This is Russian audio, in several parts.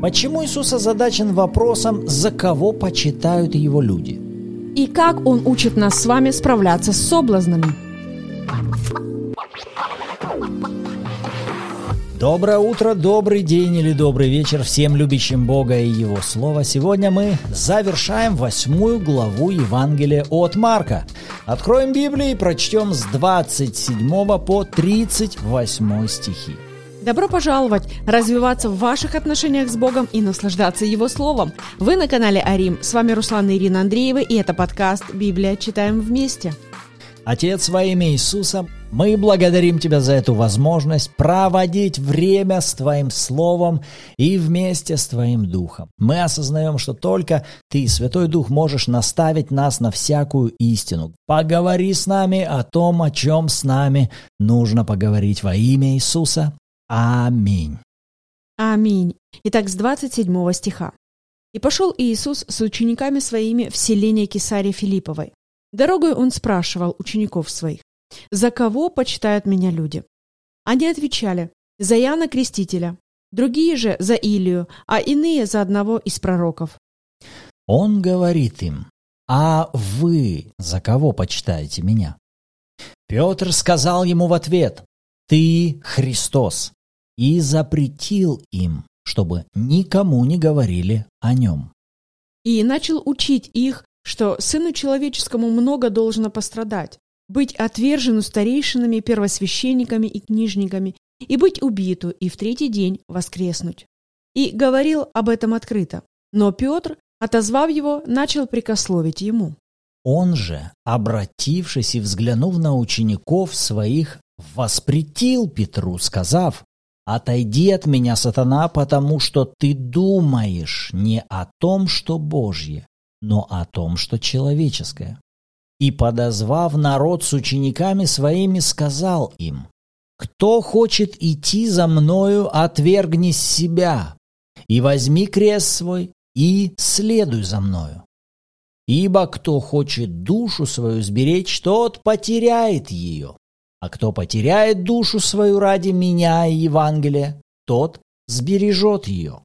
Почему Иисус озадачен вопросом, за кого почитают его люди? И как он учит нас с вами справляться с соблазнами? Доброе утро, добрый день или добрый вечер всем любящим Бога и Его Слово. Сегодня мы завершаем восьмую главу Евангелия от Марка. Откроем Библию и прочтем с 27 по 38 стихи. Добро пожаловать развиваться в ваших отношениях с Богом и наслаждаться Его Словом. Вы на канале Арим. С вами Руслан и Ирина Андреева, и это подкаст «Библия. Читаем вместе». Отец, во имя Иисуса, мы благодарим Тебя за эту возможность проводить время с Твоим Словом и вместе с Твоим Духом. Мы осознаем, что только Ты, Святой Дух, можешь наставить нас на всякую истину. Поговори с нами о том, о чем с нами нужно поговорить во имя Иисуса. Аминь. Аминь. Итак, с 27 стиха. «И пошел Иисус с учениками своими в селение Кесарии Филипповой. Дорогой он спрашивал учеников своих, «За кого почитают меня люди?» Они отвечали, «За Яна Крестителя, другие же за Илию, а иные за одного из пророков». Он говорит им, «А вы за кого почитаете меня?» Петр сказал ему в ответ, «Ты Христос» и запретил им, чтобы никому не говорили о нем. И начал учить их, что Сыну Человеческому много должно пострадать, быть отвержену старейшинами, первосвященниками и книжниками, и быть убиту, и в третий день воскреснуть. И говорил об этом открыто. Но Петр, отозвав его, начал прикословить ему. Он же, обратившись и взглянув на учеников своих, воспретил Петру, сказав, «Отойди от меня, сатана, потому что ты думаешь не о том, что Божье, но о том, что человеческое». И, подозвав народ с учениками своими, сказал им, «Кто хочет идти за мною, отвергни себя, и возьми крест свой, и следуй за мною. Ибо кто хочет душу свою сберечь, тот потеряет ее, а кто потеряет душу свою ради меня и Евангелия, тот сбережет ее.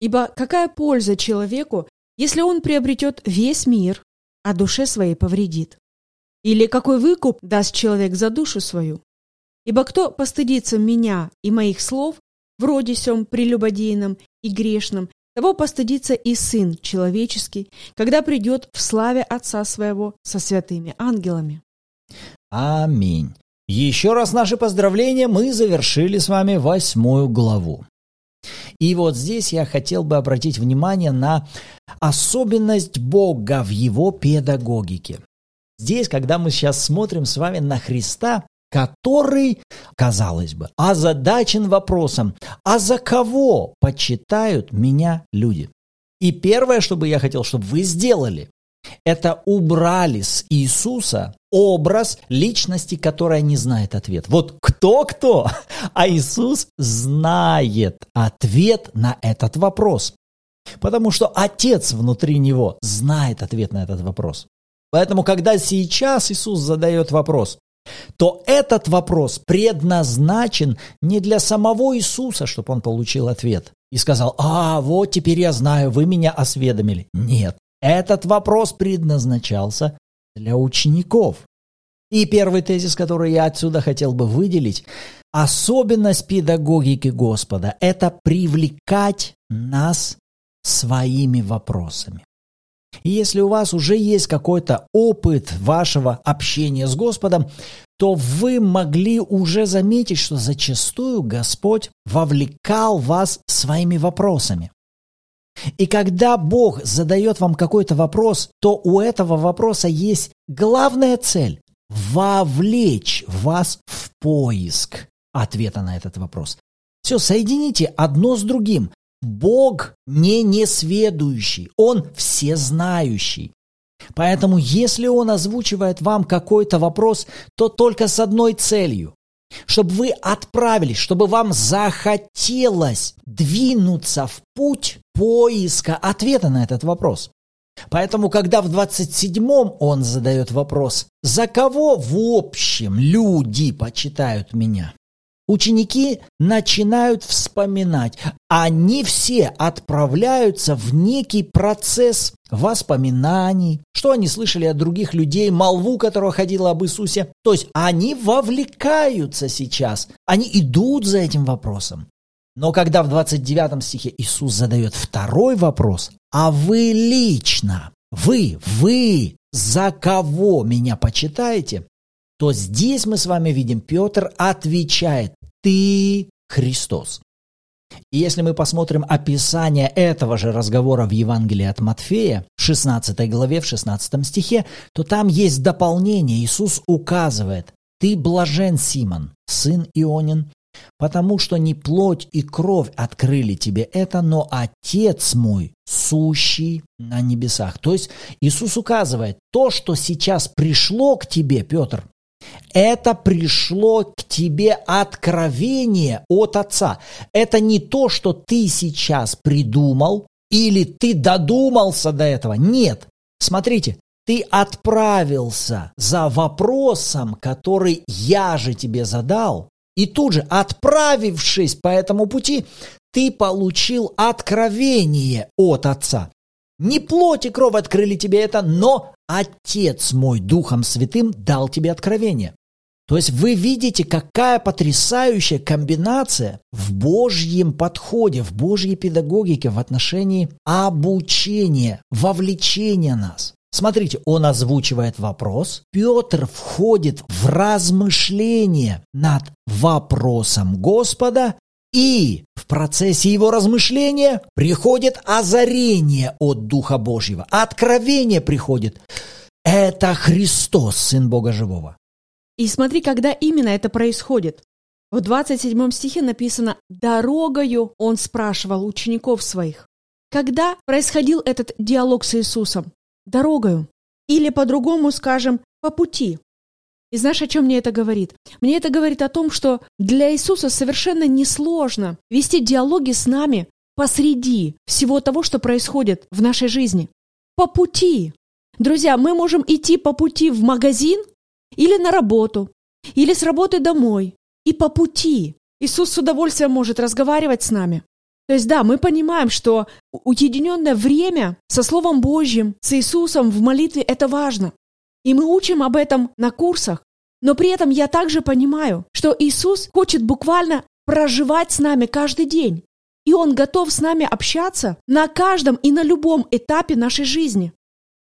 Ибо какая польза человеку, если он приобретет весь мир, а душе своей повредит? Или какой выкуп даст человек за душу свою? Ибо кто постыдится меня и моих слов, вроде сем прелюбодейном и грешном, того постыдится и Сын Человеческий, когда придет в славе Отца Своего со святыми ангелами. Аминь. Еще раз наши поздравления, мы завершили с вами восьмую главу. И вот здесь я хотел бы обратить внимание на особенность Бога в его педагогике. Здесь, когда мы сейчас смотрим с вами на Христа, который, казалось бы, озадачен вопросом, а за кого почитают меня люди? И первое, что бы я хотел, чтобы вы сделали, это убрали с Иисуса образ личности, которая не знает ответ. Вот кто-кто, а Иисус знает ответ на этот вопрос. Потому что Отец внутри него знает ответ на этот вопрос. Поэтому, когда сейчас Иисус задает вопрос, то этот вопрос предназначен не для самого Иисуса, чтобы он получил ответ и сказал, а вот теперь я знаю, вы меня осведомили. Нет, этот вопрос предназначался для учеников. И первый тезис, который я отсюда хотел бы выделить, особенность педагогики Господа – это привлекать нас своими вопросами. И если у вас уже есть какой-то опыт вашего общения с Господом, то вы могли уже заметить, что зачастую Господь вовлекал вас своими вопросами. И когда Бог задает вам какой-то вопрос, то у этого вопроса есть главная цель – вовлечь вас в поиск ответа на этот вопрос. Все, соедините одно с другим. Бог не несведущий, Он всезнающий. Поэтому, если Он озвучивает вам какой-то вопрос, то только с одной целью чтобы вы отправились, чтобы вам захотелось двинуться в путь поиска ответа на этот вопрос. Поэтому, когда в 27-м он задает вопрос, за кого в общем люди почитают меня, Ученики начинают вспоминать. Они все отправляются в некий процесс воспоминаний, что они слышали от других людей, молву, которая ходила об Иисусе. То есть они вовлекаются сейчас, они идут за этим вопросом. Но когда в 29 стихе Иисус задает второй вопрос, а вы лично, вы, вы, за кого меня почитаете, то здесь мы с вами видим, Петр отвечает, ты Христос. И если мы посмотрим описание этого же разговора в Евангелии от Матфея, в 16 главе, в 16 стихе, то там есть дополнение. Иисус указывает, ты блажен, Симон, сын Ионин, потому что не плоть и кровь открыли тебе это, но Отец мой, сущий на небесах. То есть Иисус указывает, то, что сейчас пришло к тебе, Петр, это пришло к тебе откровение от Отца. Это не то, что ты сейчас придумал или ты додумался до этого. Нет. Смотрите, ты отправился за вопросом, который я же тебе задал, и тут же, отправившись по этому пути, ты получил откровение от Отца. Не плоть и кровь открыли тебе это, но Отец мой Духом Святым дал тебе откровение. То есть вы видите, какая потрясающая комбинация в Божьем подходе, в Божьей педагогике в отношении обучения, вовлечения нас. Смотрите, он озвучивает вопрос, Петр входит в размышление над вопросом Господа, и в процессе его размышления приходит озарение от Духа Божьего, откровение приходит. Это Христос, Сын Бога Живого. И смотри, когда именно это происходит. В 27 стихе написано «Дорогою он спрашивал учеников своих». Когда происходил этот диалог с Иисусом? Дорогою. Или по-другому скажем, по пути. И знаешь, о чем мне это говорит? Мне это говорит о том, что для Иисуса совершенно несложно вести диалоги с нами посреди всего того, что происходит в нашей жизни. По пути. Друзья, мы можем идти по пути в магазин, или на работу, или с работы домой, и по пути. Иисус с удовольствием может разговаривать с нами. То есть да, мы понимаем, что уединенное время со Словом Божьим, с Иисусом в молитве – это важно. И мы учим об этом на курсах. Но при этом я также понимаю, что Иисус хочет буквально проживать с нами каждый день. И Он готов с нами общаться на каждом и на любом этапе нашей жизни.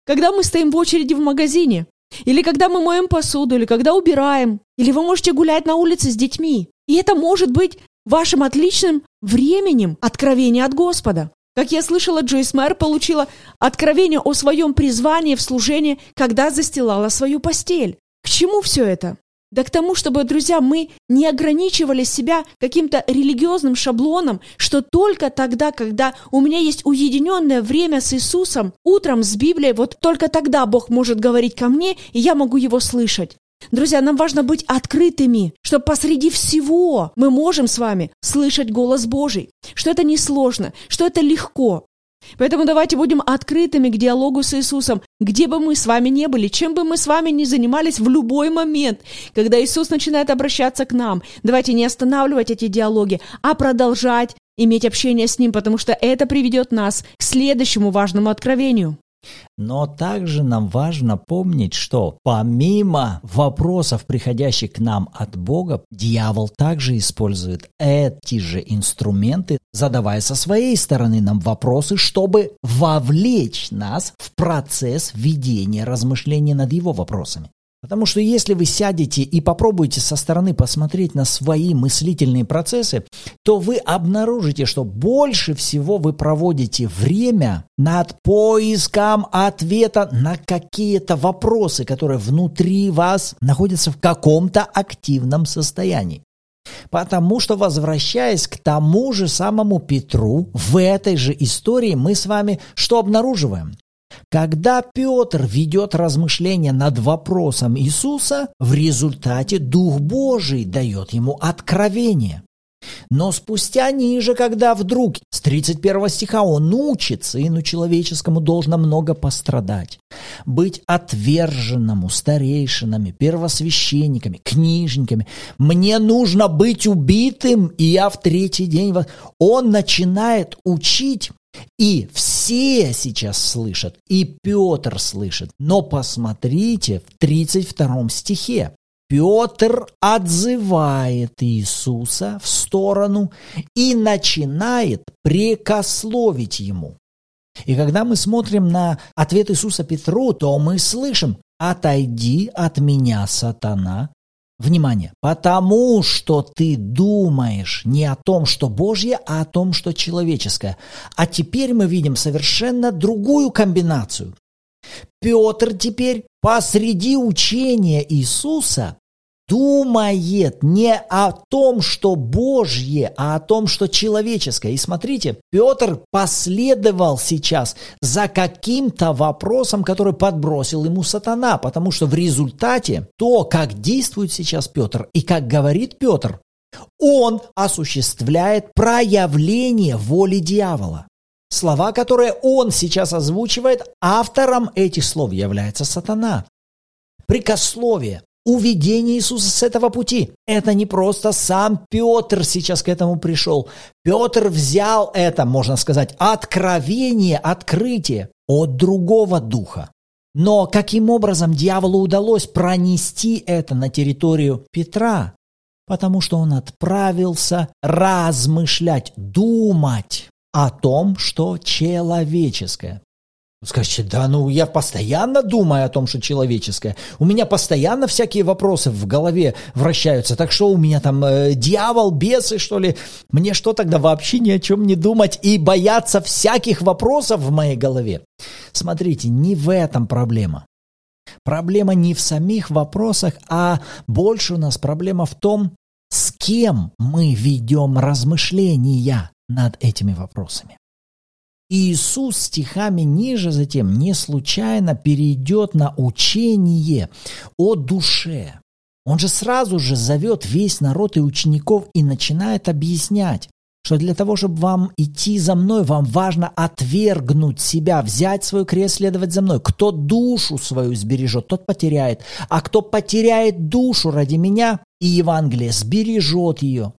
Когда мы стоим в очереди в магазине, или когда мы моем посуду, или когда убираем, или вы можете гулять на улице с детьми. И это может быть вашим отличным временем откровения от Господа. Как я слышала, Джойс Мэр получила откровение о своем призвании в служении, когда застилала свою постель. К чему все это? Да к тому, чтобы, друзья, мы не ограничивали себя каким-то религиозным шаблоном, что только тогда, когда у меня есть уединенное время с Иисусом, утром с Библией, вот только тогда Бог может говорить ко мне, и я могу Его слышать. Друзья, нам важно быть открытыми, что посреди всего мы можем с вами слышать голос Божий, что это несложно, что это легко. Поэтому давайте будем открытыми к диалогу с Иисусом, где бы мы с вами не были, чем бы мы с вами ни занимались в любой момент, когда Иисус начинает обращаться к нам. Давайте не останавливать эти диалоги, а продолжать иметь общение с Ним, потому что это приведет нас к следующему важному откровению. Но также нам важно помнить, что помимо вопросов, приходящих к нам от Бога, дьявол также использует эти же инструменты, задавая со своей стороны нам вопросы, чтобы вовлечь нас в процесс ведения размышления над его вопросами. Потому что если вы сядете и попробуете со стороны посмотреть на свои мыслительные процессы, то вы обнаружите, что больше всего вы проводите время над поиском ответа на какие-то вопросы, которые внутри вас находятся в каком-то активном состоянии. Потому что, возвращаясь к тому же самому Петру, в этой же истории мы с вами что обнаруживаем? Когда Петр ведет размышления над вопросом Иисуса, в результате Дух Божий дает ему откровение. Но спустя ниже, когда вдруг с 31 стиха он учит, сыну человеческому должно много пострадать, быть отверженному старейшинами, первосвященниками, книжниками. Мне нужно быть убитым, и я в третий день... Он начинает учить и все сейчас слышат, и Петр слышит. Но посмотрите в 32 стихе. Петр отзывает Иисуса в сторону и начинает прекословить ему. И когда мы смотрим на ответ Иисуса Петру, то мы слышим «Отойди от меня, сатана, Внимание, потому что ты думаешь не о том, что Божье, а о том, что человеческое. А теперь мы видим совершенно другую комбинацию. Петр теперь посреди учения Иисуса думает не о том, что Божье, а о том, что человеческое. И смотрите, Петр последовал сейчас за каким-то вопросом, который подбросил ему сатана, потому что в результате то, как действует сейчас Петр и как говорит Петр, он осуществляет проявление воли дьявола. Слова, которые он сейчас озвучивает, автором этих слов является сатана. Прикословие, уведение Иисуса с этого пути. Это не просто сам Петр сейчас к этому пришел. Петр взял это, можно сказать, откровение, открытие от другого духа. Но каким образом дьяволу удалось пронести это на территорию Петра? Потому что он отправился размышлять, думать о том, что человеческое. Скажете, да, ну я постоянно думаю о том, что человеческое. У меня постоянно всякие вопросы в голове вращаются. Так что у меня там э, дьявол, бесы, что ли? Мне что тогда вообще ни о чем не думать и бояться всяких вопросов в моей голове? Смотрите, не в этом проблема. Проблема не в самих вопросах, а больше у нас проблема в том, с кем мы ведем размышления над этими вопросами. Иисус стихами ниже затем не случайно перейдет на учение о душе. Он же сразу же зовет весь народ и учеников и начинает объяснять, что для того, чтобы вам идти за мной, вам важно отвергнуть себя, взять свой крест, следовать за мной. Кто душу свою сбережет, тот потеряет. А кто потеряет душу ради меня и Евангелия, сбережет ее.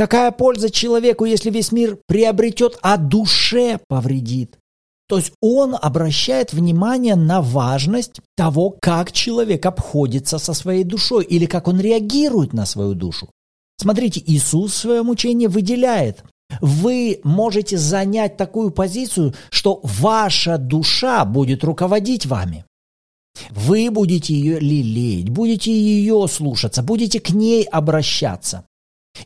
Какая польза человеку, если весь мир приобретет, а душе повредит? То есть он обращает внимание на важность того, как человек обходится со своей душой или как он реагирует на свою душу. Смотрите, Иисус в своем учении выделяет. Вы можете занять такую позицию, что ваша душа будет руководить вами. Вы будете ее лелеять, будете ее слушаться, будете к ней обращаться.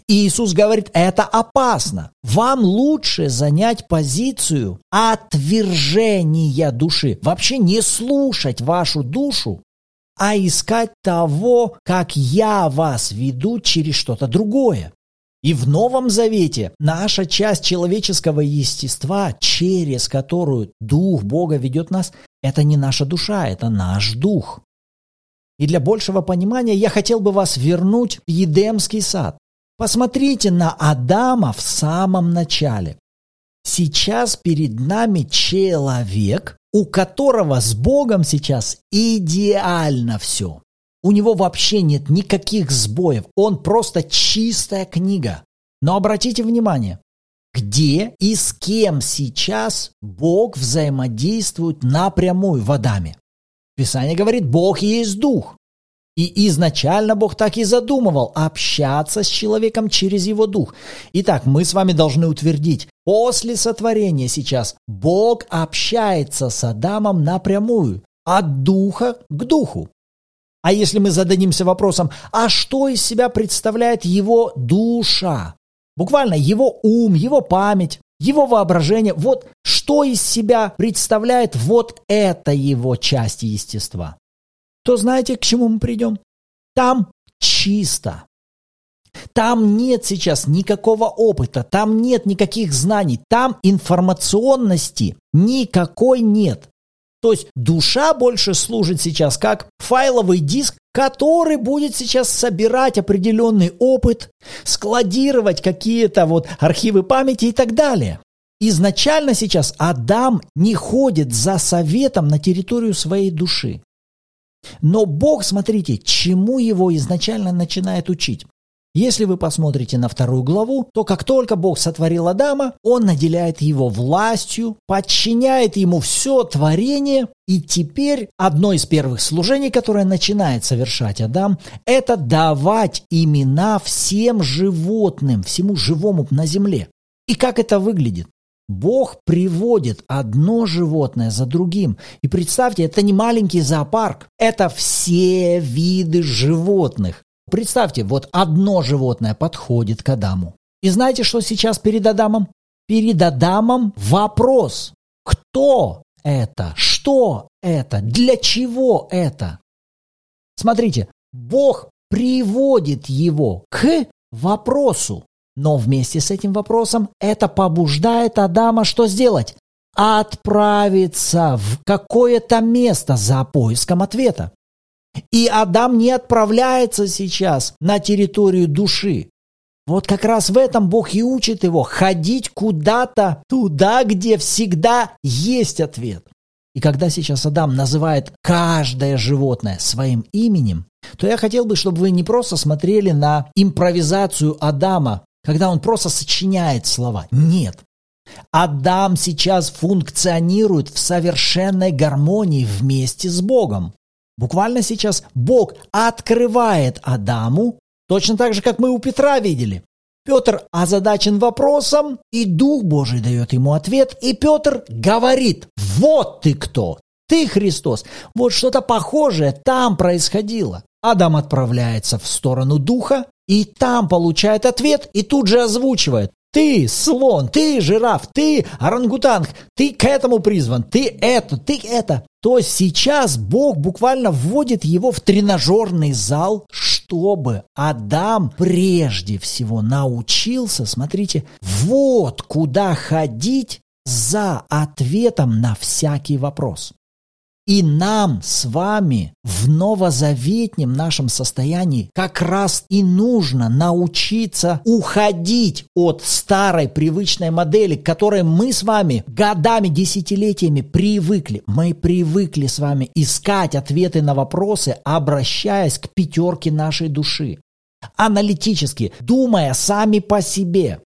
И Иисус говорит, это опасно. Вам лучше занять позицию отвержения души. Вообще не слушать вашу душу, а искать того, как я вас веду через что-то другое. И в Новом Завете наша часть человеческого естества, через которую Дух Бога ведет нас, это не наша душа, это наш Дух. И для большего понимания я хотел бы вас вернуть в Едемский сад. Посмотрите на Адама в самом начале. Сейчас перед нами человек, у которого с Богом сейчас идеально все. У него вообще нет никаких сбоев. Он просто чистая книга. Но обратите внимание, где и с кем сейчас Бог взаимодействует напрямую в Адаме. Писание говорит, Бог есть дух. И изначально Бог так и задумывал общаться с человеком через его дух. Итак, мы с вами должны утвердить, после сотворения сейчас Бог общается с Адамом напрямую, от духа к духу. А если мы зададимся вопросом, а что из себя представляет его душа? Буквально его ум, его память, его воображение. Вот что из себя представляет вот эта его часть естества то знаете, к чему мы придем? Там чисто. Там нет сейчас никакого опыта, там нет никаких знаний, там информационности никакой нет. То есть душа больше служит сейчас как файловый диск, который будет сейчас собирать определенный опыт, складировать какие-то вот архивы памяти и так далее. Изначально сейчас Адам не ходит за советом на территорию своей души. Но Бог, смотрите, чему его изначально начинает учить. Если вы посмотрите на вторую главу, то как только Бог сотворил Адама, Он наделяет его властью, подчиняет ему все творение, и теперь одно из первых служений, которое начинает совершать Адам, это давать имена всем животным, всему живому на земле. И как это выглядит? Бог приводит одно животное за другим. И представьте, это не маленький зоопарк, это все виды животных. Представьте, вот одно животное подходит к Адаму. И знаете, что сейчас перед Адамом? Перед Адамом вопрос. Кто это? Что это? Для чего это? Смотрите, Бог приводит его к вопросу. Но вместе с этим вопросом это побуждает Адама что сделать? Отправиться в какое-то место за поиском ответа. И Адам не отправляется сейчас на территорию души. Вот как раз в этом Бог и учит его ходить куда-то туда, где всегда есть ответ. И когда сейчас Адам называет каждое животное своим именем, то я хотел бы, чтобы вы не просто смотрели на импровизацию Адама, когда он просто сочиняет слова. Нет. Адам сейчас функционирует в совершенной гармонии вместе с Богом. Буквально сейчас Бог открывает Адаму, точно так же, как мы у Петра видели. Петр озадачен вопросом, и Дух Божий дает ему ответ, и Петр говорит, вот ты кто, ты Христос. Вот что-то похожее там происходило. Адам отправляется в сторону Духа, и там получает ответ, и тут же озвучивает. Ты слон, ты жираф, ты орангутанг, ты к этому призван, ты это, ты это. То сейчас Бог буквально вводит его в тренажерный зал, чтобы Адам прежде всего научился, смотрите, вот куда ходить за ответом на всякий вопрос. И нам с вами в новозаветнем нашем состоянии как раз и нужно научиться уходить от старой привычной модели, к которой мы с вами годами, десятилетиями привыкли. Мы привыкли с вами искать ответы на вопросы, обращаясь к пятерке нашей души аналитически, думая сами по себе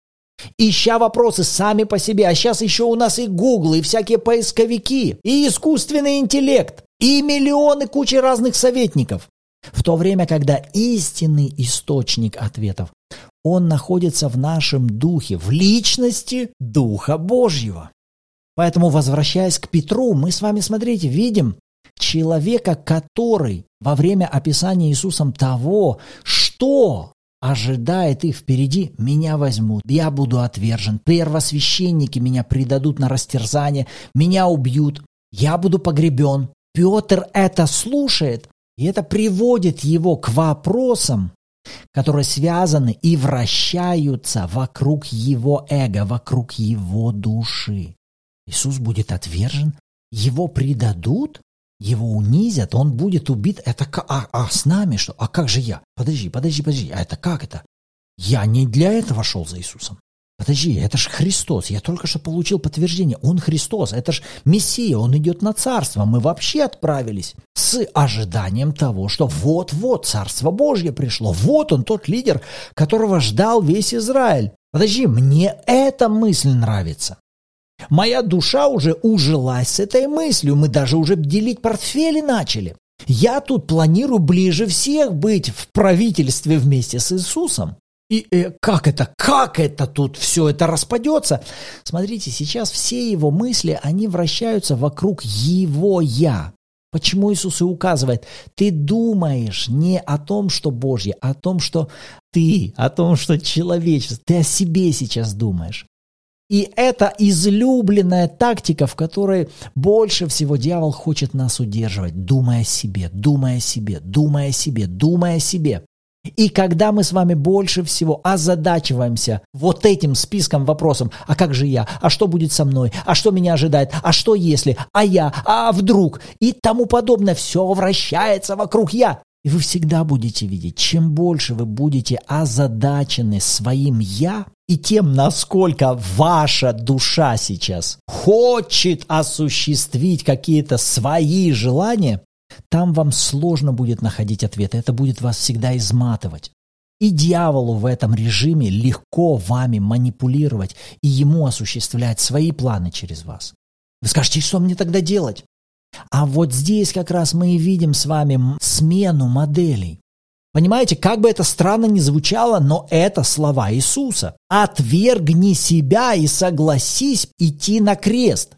ища вопросы сами по себе. А сейчас еще у нас и Google, и всякие поисковики, и искусственный интеллект, и миллионы кучи разных советников. В то время, когда истинный источник ответов, он находится в нашем духе, в личности Духа Божьего. Поэтому, возвращаясь к Петру, мы с вами, смотрите, видим человека, который во время описания Иисусом того, что ожидает их впереди, меня возьмут, я буду отвержен, первосвященники меня предадут на растерзание, меня убьют, я буду погребен. Петр это слушает, и это приводит его к вопросам, которые связаны и вращаются вокруг его эго, вокруг его души. Иисус будет отвержен, его предадут, его унизят, он будет убит. Это а, а с нами что? А как же я? Подожди, подожди, подожди. А это как это? Я не для этого шел за Иисусом. Подожди, это же Христос. Я только что получил подтверждение. Он Христос. Это же Мессия. Он идет на царство. Мы вообще отправились с ожиданием того, что вот-вот Царство Божье пришло. Вот он, тот лидер, которого ждал весь Израиль. Подожди, мне эта мысль нравится. Моя душа уже ужилась с этой мыслью, мы даже уже делить портфели начали. Я тут планирую ближе всех быть в правительстве вместе с Иисусом. И э, как это, как это тут все это распадется? Смотрите, сейчас все его мысли, они вращаются вокруг его «я». Почему Иисус и указывает, ты думаешь не о том, что Божье, а о том, что ты, о том, что человечество, ты о себе сейчас думаешь. И это излюбленная тактика, в которой больше всего дьявол хочет нас удерживать, думая о себе, думая о себе, думая о себе, думая о себе. И когда мы с вами больше всего озадачиваемся вот этим списком вопросов, а как же я, а что будет со мной, а что меня ожидает, а что если, а я, а вдруг? И тому подобное, все вращается вокруг я. И вы всегда будете видеть, чем больше вы будете озадачены своим «я», и тем, насколько ваша душа сейчас хочет осуществить какие-то свои желания, там вам сложно будет находить ответы. Это будет вас всегда изматывать. И дьяволу в этом режиме легко вами манипулировать и ему осуществлять свои планы через вас. Вы скажете, что мне тогда делать? А вот здесь как раз мы и видим с вами смену моделей. Понимаете, как бы это странно ни звучало, но это слова Иисуса. «Отвергни себя и согласись идти на крест,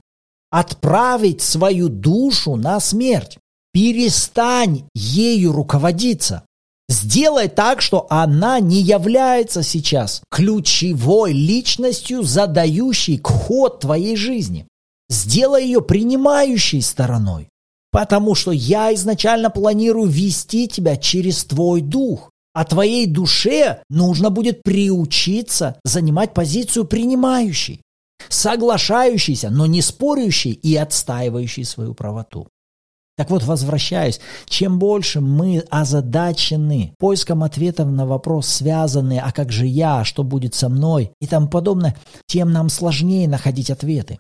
отправить свою душу на смерть. Перестань ею руководиться. Сделай так, что она не является сейчас ключевой личностью, задающей ход твоей жизни. Сделай ее принимающей стороной. Потому что я изначально планирую вести тебя через твой дух. А твоей душе нужно будет приучиться занимать позицию принимающей, соглашающейся, но не спорящей и отстаивающей свою правоту. Так вот, возвращаюсь, чем больше мы озадачены поиском ответов на вопрос, связанные «а как же я?», «что будет со мной?» и тому подобное, тем нам сложнее находить ответы.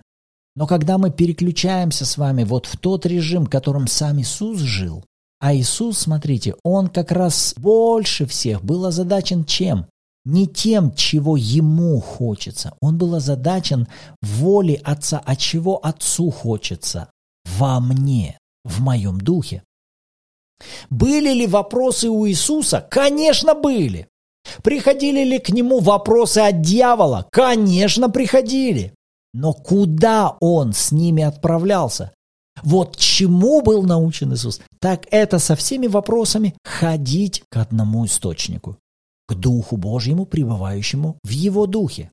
Но когда мы переключаемся с вами вот в тот режим, которым сам Иисус жил, а Иисус, смотрите, Он как раз больше всех был озадачен чем? Не тем, чего Ему хочется. Он был озадачен воле Отца, а чего Отцу хочется? Во мне, в моем духе. Были ли вопросы у Иисуса? Конечно, были. Приходили ли к Нему вопросы от дьявола? Конечно, приходили. Но куда он с ними отправлялся? Вот чему был научен Иисус? Так это со всеми вопросами ходить к одному источнику, к Духу Божьему, пребывающему в Его Духе.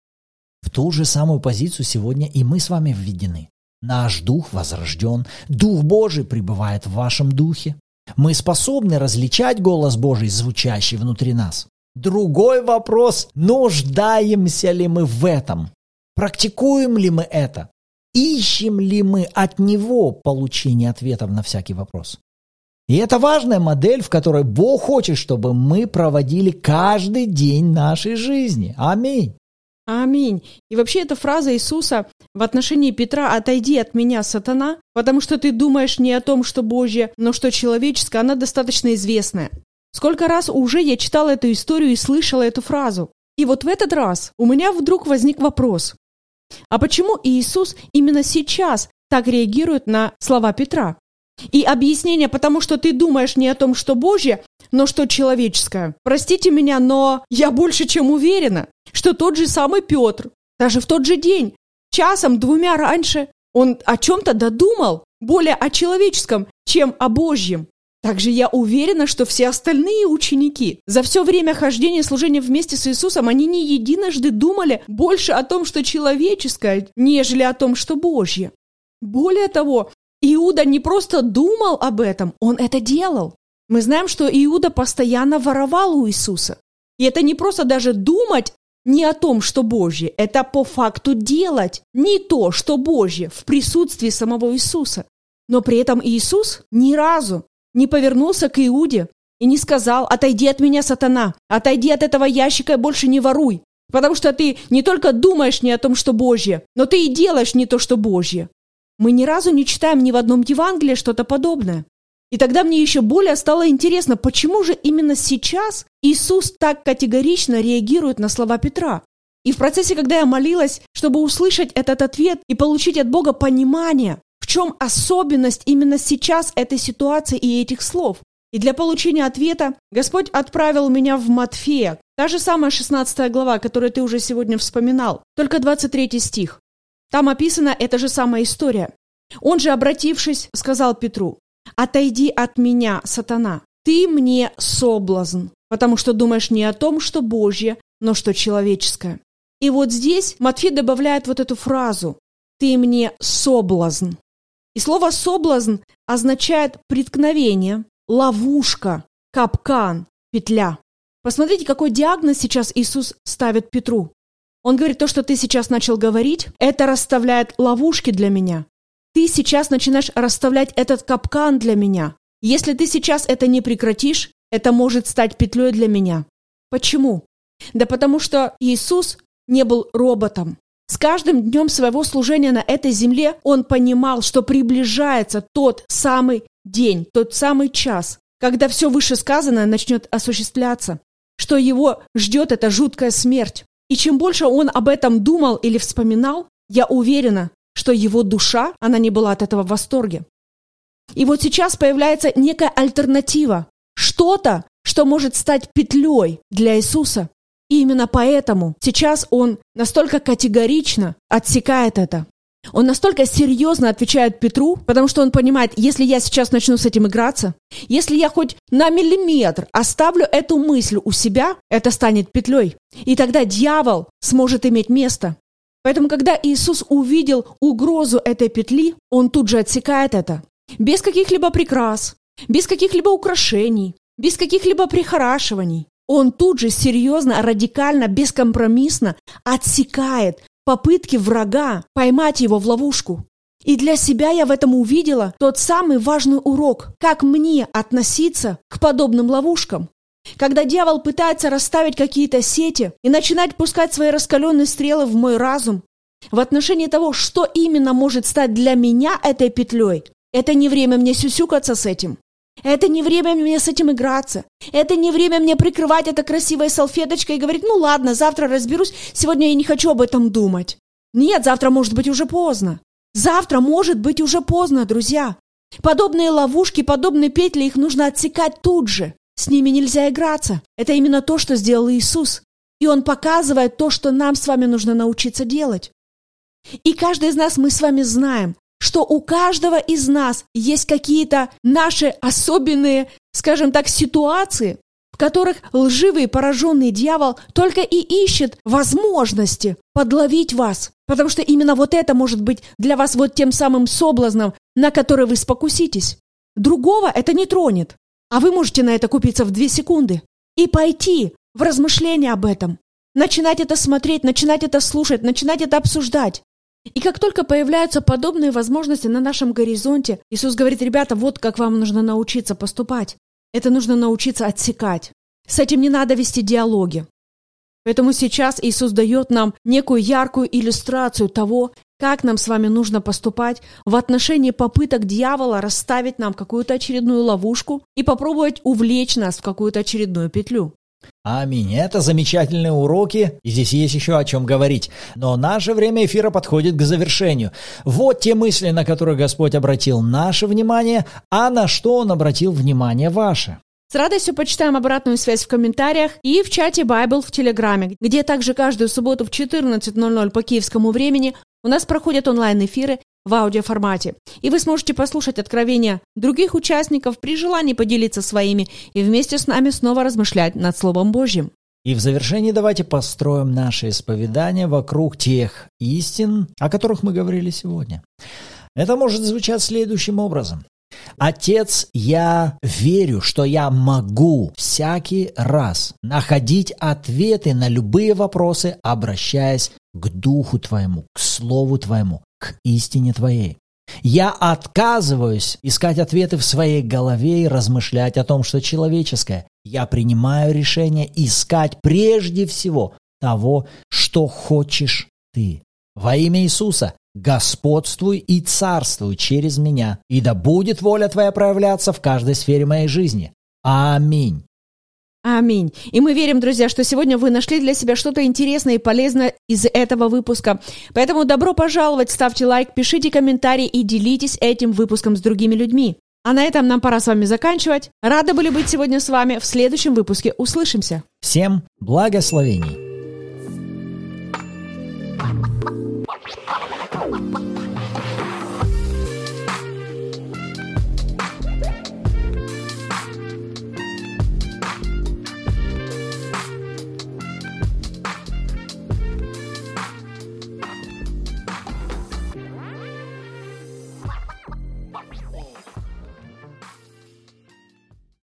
В ту же самую позицию сегодня и мы с вами введены. Наш Дух возрожден, Дух Божий пребывает в вашем Духе. Мы способны различать голос Божий, звучащий внутри нас. Другой вопрос, нуждаемся ли мы в этом? Практикуем ли мы это? Ищем ли мы от него получение ответов на всякий вопрос? И это важная модель, в которой Бог хочет, чтобы мы проводили каждый день нашей жизни. Аминь. Аминь. И вообще эта фраза Иисуса в отношении Петра «отойди от меня, сатана», потому что ты думаешь не о том, что Божье, но что человеческое, она достаточно известная. Сколько раз уже я читала эту историю и слышала эту фразу. И вот в этот раз у меня вдруг возник вопрос. А почему Иисус именно сейчас так реагирует на слова Петра? И объяснение, потому что ты думаешь не о том, что Божье, но что человеческое. Простите меня, но я больше чем уверена, что тот же самый Петр, даже в тот же день, часом, двумя раньше, он о чем-то додумал, более о человеческом, чем о Божьем. Также я уверена, что все остальные ученики за все время хождения и служения вместе с Иисусом, они не единожды думали больше о том, что человеческое, нежели о том, что Божье. Более того, Иуда не просто думал об этом, он это делал. Мы знаем, что Иуда постоянно воровал у Иисуса. И это не просто даже думать не о том, что Божье, это по факту делать не то, что Божье в присутствии самого Иисуса. Но при этом Иисус ни разу не повернулся к Иуде и не сказал «Отойди от меня, сатана! Отойди от этого ящика и больше не воруй!» Потому что ты не только думаешь не о том, что Божье, но ты и делаешь не то, что Божье. Мы ни разу не читаем ни в одном Евангелии что-то подобное. И тогда мне еще более стало интересно, почему же именно сейчас Иисус так категорично реагирует на слова Петра. И в процессе, когда я молилась, чтобы услышать этот ответ и получить от Бога понимание, в чем особенность именно сейчас этой ситуации и этих слов? И для получения ответа Господь отправил меня в Матфея, та же самая 16 глава, которую ты уже сегодня вспоминал, только 23 стих. Там описана эта же самая история. Он же, обратившись, сказал Петру, «Отойди от меня, сатана, ты мне соблазн, потому что думаешь не о том, что Божье, но что человеческое». И вот здесь Матфей добавляет вот эту фразу «Ты мне соблазн». И слово «соблазн» означает преткновение, ловушка, капкан, петля. Посмотрите, какой диагноз сейчас Иисус ставит Петру. Он говорит, то, что ты сейчас начал говорить, это расставляет ловушки для меня. Ты сейчас начинаешь расставлять этот капкан для меня. Если ты сейчас это не прекратишь, это может стать петлей для меня. Почему? Да потому что Иисус не был роботом. С каждым днем своего служения на этой земле он понимал, что приближается тот самый день, тот самый час, когда все вышесказанное начнет осуществляться, что его ждет эта жуткая смерть. И чем больше он об этом думал или вспоминал, я уверена, что его душа, она не была от этого в восторге. И вот сейчас появляется некая альтернатива, что-то, что может стать петлей для Иисуса. И именно поэтому сейчас он настолько категорично отсекает это. Он настолько серьезно отвечает Петру, потому что он понимает, если я сейчас начну с этим играться, если я хоть на миллиметр оставлю эту мысль у себя, это станет петлей. И тогда дьявол сможет иметь место. Поэтому, когда Иисус увидел угрозу этой петли, он тут же отсекает это. Без каких-либо прикрас, без каких-либо украшений, без каких-либо прихорашиваний. Он тут же серьезно, радикально, бескомпромиссно отсекает попытки врага поймать его в ловушку. И для себя я в этом увидела тот самый важный урок, как мне относиться к подобным ловушкам. Когда дьявол пытается расставить какие-то сети и начинать пускать свои раскаленные стрелы в мой разум, в отношении того, что именно может стать для меня этой петлей, это не время мне сюсюкаться с этим. Это не время мне с этим играться. Это не время мне прикрывать это красивой салфеточкой и говорить, ну ладно, завтра разберусь, сегодня я не хочу об этом думать. Нет, завтра может быть уже поздно. Завтра может быть уже поздно, друзья. Подобные ловушки, подобные петли, их нужно отсекать тут же. С ними нельзя играться. Это именно то, что сделал Иисус. И Он показывает то, что нам с вами нужно научиться делать. И каждый из нас мы с вами знаем, что у каждого из нас есть какие-то наши особенные, скажем так, ситуации, в которых лживый пораженный дьявол только и ищет возможности подловить вас. Потому что именно вот это может быть для вас вот тем самым соблазном, на который вы спокуситесь. Другого это не тронет. А вы можете на это купиться в две секунды и пойти в размышления об этом. Начинать это смотреть, начинать это слушать, начинать это обсуждать. И как только появляются подобные возможности на нашем горизонте, Иисус говорит, ребята, вот как вам нужно научиться поступать. Это нужно научиться отсекать. С этим не надо вести диалоги. Поэтому сейчас Иисус дает нам некую яркую иллюстрацию того, как нам с вами нужно поступать в отношении попыток дьявола расставить нам какую-то очередную ловушку и попробовать увлечь нас в какую-то очередную петлю. Аминь. Это замечательные уроки, и здесь есть еще о чем говорить. Но наше время эфира подходит к завершению. Вот те мысли, на которые Господь обратил наше внимание, а на что Он обратил внимание ваше. С радостью почитаем обратную связь в комментариях и в чате Bible в Телеграме, где также каждую субботу в 14.00 по киевскому времени у нас проходят онлайн-эфиры в аудиоформате. И вы сможете послушать откровения других участников при желании поделиться своими и вместе с нами снова размышлять над Словом Божьим. И в завершении давайте построим наше исповедание вокруг тех истин, о которых мы говорили сегодня. Это может звучать следующим образом. Отец, я верю, что я могу всякий раз находить ответы на любые вопросы, обращаясь к Духу Твоему, к Слову Твоему, к истине Твоей. Я отказываюсь искать ответы в своей голове и размышлять о том, что человеческое. Я принимаю решение искать прежде всего того, что хочешь ты. Во имя Иисуса господствуй и царствуй через меня, и да будет воля Твоя проявляться в каждой сфере моей жизни. Аминь. Аминь. И мы верим, друзья, что сегодня вы нашли для себя что-то интересное и полезное из этого выпуска. Поэтому добро пожаловать, ставьте лайк, пишите комментарии и делитесь этим выпуском с другими людьми. А на этом нам пора с вами заканчивать. Рады были быть сегодня с вами. В следующем выпуске услышимся. Всем благословений.